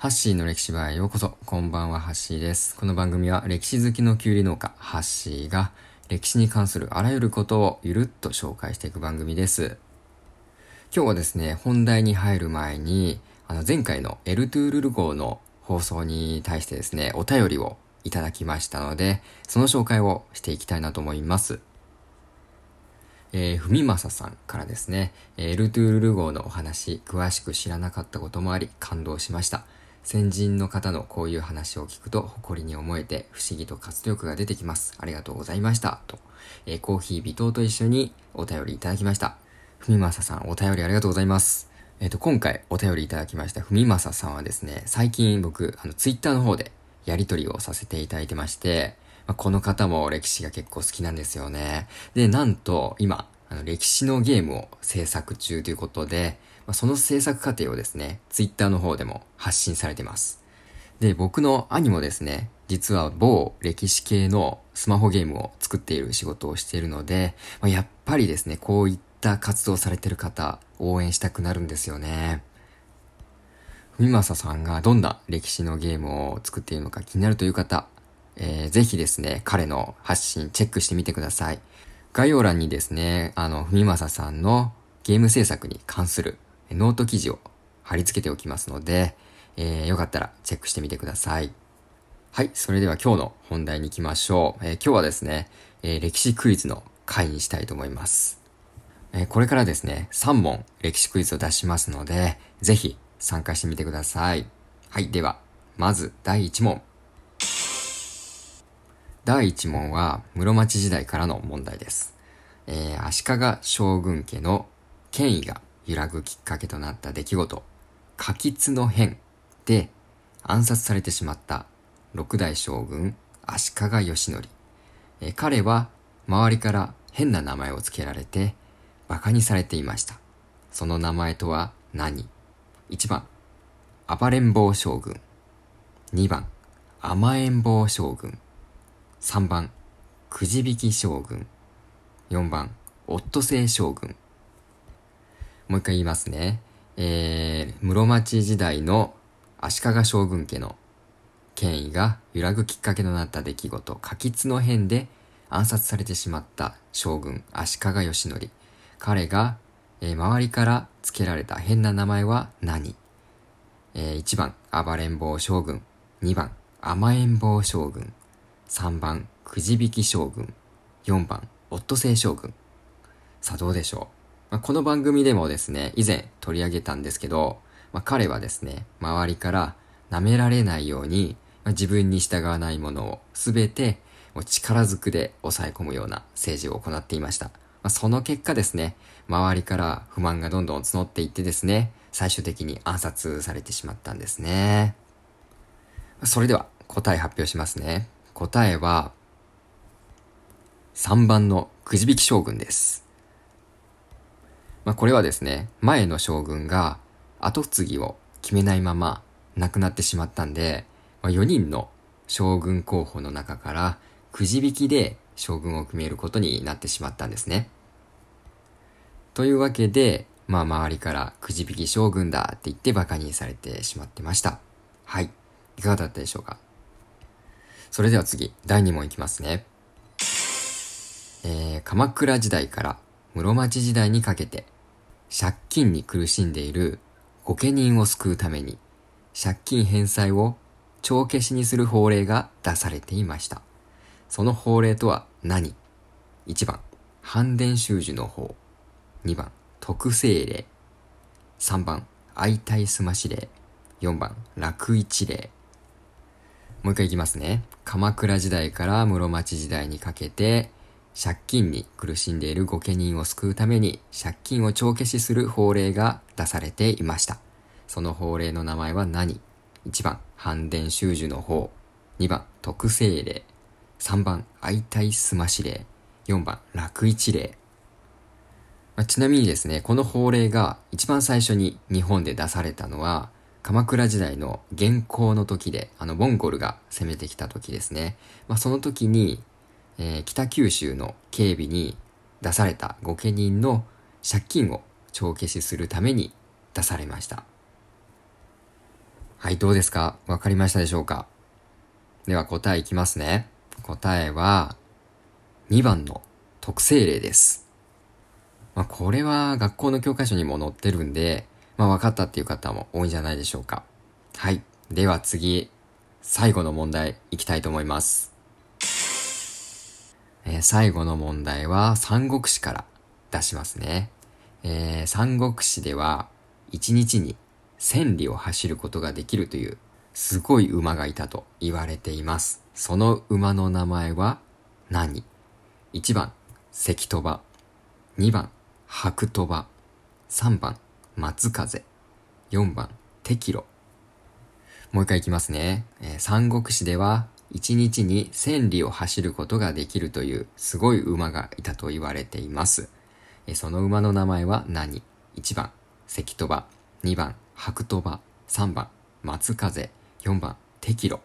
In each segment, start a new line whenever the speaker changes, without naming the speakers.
ハッシーの歴史場へようこそ。こんばんは、ハッシーです。この番組は歴史好きのキュウリ農家、ハッシーが歴史に関するあらゆることをゆるっと紹介していく番組です。今日はですね、本題に入る前に、あの前回のエルトゥールル号の放送に対してですね、お便りをいただきましたので、その紹介をしていきたいなと思います。えー、ふみまささんからですね、エルトゥールル号のお話、詳しく知らなかったこともあり、感動しました。先人の方のこういう話を聞くと誇りに思えて不思議と活力が出てきます。ありがとうございました。と、えー、コーヒー微糖と一緒にお便りいただきました。ふみまささん、お便りありがとうございます。えっ、ー、と、今回お便りいただきましたふみまささんはですね、最近僕、あの、ツイッターの方でやりとりをさせていただいてまして、まあ、この方も歴史が結構好きなんですよね。で、なんと、今、あの、歴史のゲームを制作中ということで、まあ、その制作過程をですね、ツイッターの方でも発信されてます。で、僕の兄もですね、実は某歴史系のスマホゲームを作っている仕事をしているので、まあ、やっぱりですね、こういった活動されている方、応援したくなるんですよね。ふみまささんがどんな歴史のゲームを作っているのか気になるという方、えー、ぜひですね、彼の発信チェックしてみてください。概要欄にですね、あの、ふみまささんのゲーム制作に関するノート記事を貼り付けておきますので、えー、よかったらチェックしてみてください。はい、それでは今日の本題に行きましょう。えー、今日はですね、えー、歴史クイズの回にしたいと思います。えー、これからですね、3問歴史クイズを出しますので、ぜひ参加してみてください。はい、では、まず第1問。第1問は室町時代からの問題です。えー、足利将軍家の権威が揺らぐきっかけとなった出来事、柿津の変で暗殺されてしまった六代将軍足利義則。え彼は周りから変な名前を付けられて馬鹿にされていました。その名前とは何 ?1 番、暴れん坊将軍。2番、甘えん坊将軍。3番、くじ引き将軍。4番、オットセイ将軍。もう一回言いますね。えー、室町時代の足利将軍家の権威が揺らぐきっかけとなった出来事、柿津の変で暗殺されてしまった将軍足利義則。彼が、えー、周りから付けられた変な名前は何？えー、1番、暴れん坊将軍。2番、甘えん坊将軍。3番、くじ引き将軍。4番、オットセイ将軍。さあどうでしょうまあ、この番組でもですね、以前取り上げたんですけど、まあ、彼はですね、周りから舐められないように、まあ、自分に従わないものをすべてもう力ずくで抑え込むような政治を行っていました。まあ、その結果ですね、周りから不満がどんどん募っていってですね、最終的に暗殺されてしまったんですね。それでは答え発表しますね。答えは、3番のくじ引き将軍です。まあ、これはですね、前の将軍が後継ぎを決めないまま亡くなってしまったんで、まあ、4人の将軍候補の中からくじ引きで将軍を決めることになってしまったんですね。というわけで、まあ周りからくじ引き将軍だって言って馬鹿にされてしまってました。はい。いかがだったでしょうか？それでは次、第2問いきますね。えー、鎌倉時代から室町時代にかけて、借金に苦しんでいる御家人を救うために、借金返済を帳消しにする法令が出されていました。その法令とは何 ?1 番、反伝習字の法。2番、特性令。3番、相対すまし令。4番、楽一令。もう一回いきますね。鎌倉時代から室町時代にかけて、借金に苦しんでいる御家人を救うために借金を帳消しする法令が出されていました。その法令の名前は何 ?1 番、反伝収受の法。2番、特性令。3番、相対すまし令。4番、楽一令。まあ、ちなみにですね、この法令が一番最初に日本で出されたのは、鎌倉時代の元寇の時で、あの、モンゴルが攻めてきた時ですね。まあ、その時に、えー、北九州の警備に出された御家人の借金を帳消しするために出されました。はい、どうですか？わかりましたでしょうか？では答えいきますね。答えは、2番の特性例です。まあ、これは学校の教科書にも載ってるんで、まあ、分かったっていう方も多いんじゃないでしょうか。はい。では次、最後の問題いきたいと思います。えー、最後の問題は三国志から出しますね。えー、三国志では1日に千里を走ることができるというすごい馬がいたと言われています。その馬の名前は何 ?1 番、関戸場。2番、白鳥場。3番、松風。4番、適路。もう一回いきますね。えー、三国志では1日に千里を走ることができるというすごい馬がいたと言われています。えー、その馬の名前は何 ?1 番、関戸場。2番、白鳥場。3番、松風。4番、適路。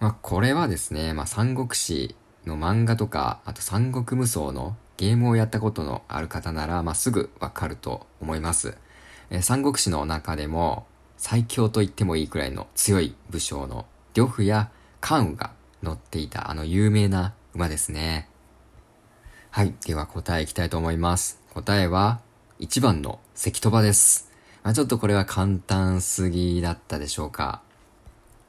まあ、これはですね、まあ、三国志の漫画とか、あと三国無双のゲームをやったことのある方なら、まあ、すぐわかると思います。えー、三国志の中でも、最強と言ってもいいくらいの強い武将の呂布や関羽が乗っていたあの有名な馬ですね。はい。では答えいきたいと思います。答えは1番の関戸場です。まあ、ちょっとこれは簡単すぎだったでしょうか。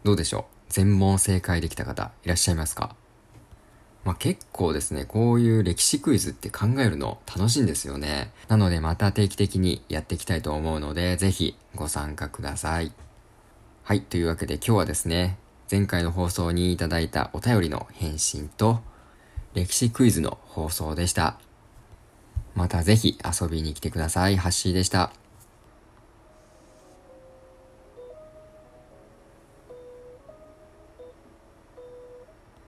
どうでしょう？全問正解できた方いらっしゃいますか？まあ、結構ですね、こういう歴史クイズって考えるの楽しいんですよね。なのでまた定期的にやっていきたいと思うので、ぜひご参加ください。はい、というわけで今日はですね、前回の放送にいただいたお便りの返信と、歴史クイズの放送でした。またぜひ遊びに来てください。ハッシーでした。